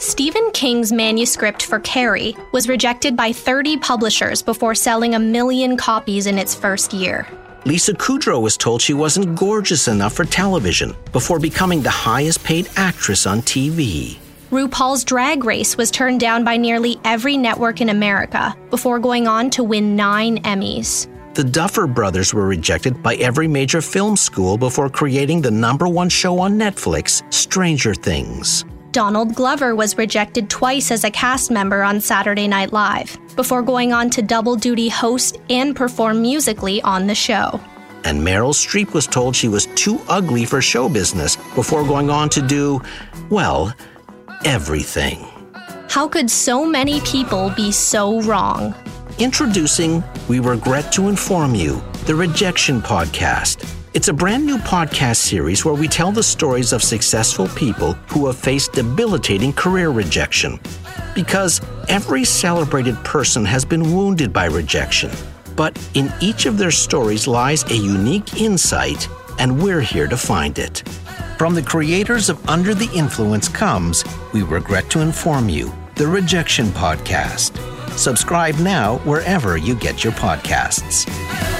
Stephen King's manuscript for Carrie was rejected by 30 publishers before selling a million copies in its first year. Lisa Kudrow was told she wasn't gorgeous enough for television before becoming the highest paid actress on TV. RuPaul's Drag Race was turned down by nearly every network in America before going on to win nine Emmys. The Duffer Brothers were rejected by every major film school before creating the number one show on Netflix, Stranger Things. Donald Glover was rejected twice as a cast member on Saturday Night Live, before going on to double duty host and perform musically on the show. And Meryl Streep was told she was too ugly for show business before going on to do, well, everything. How could so many people be so wrong? Introducing We Regret to Inform You, the Rejection Podcast. It's a brand new podcast series where we tell the stories of successful people who have faced debilitating career rejection. Because every celebrated person has been wounded by rejection. But in each of their stories lies a unique insight, and we're here to find it. From the creators of Under the Influence comes We Regret to Inform You, the Rejection Podcast. Subscribe now wherever you get your podcasts.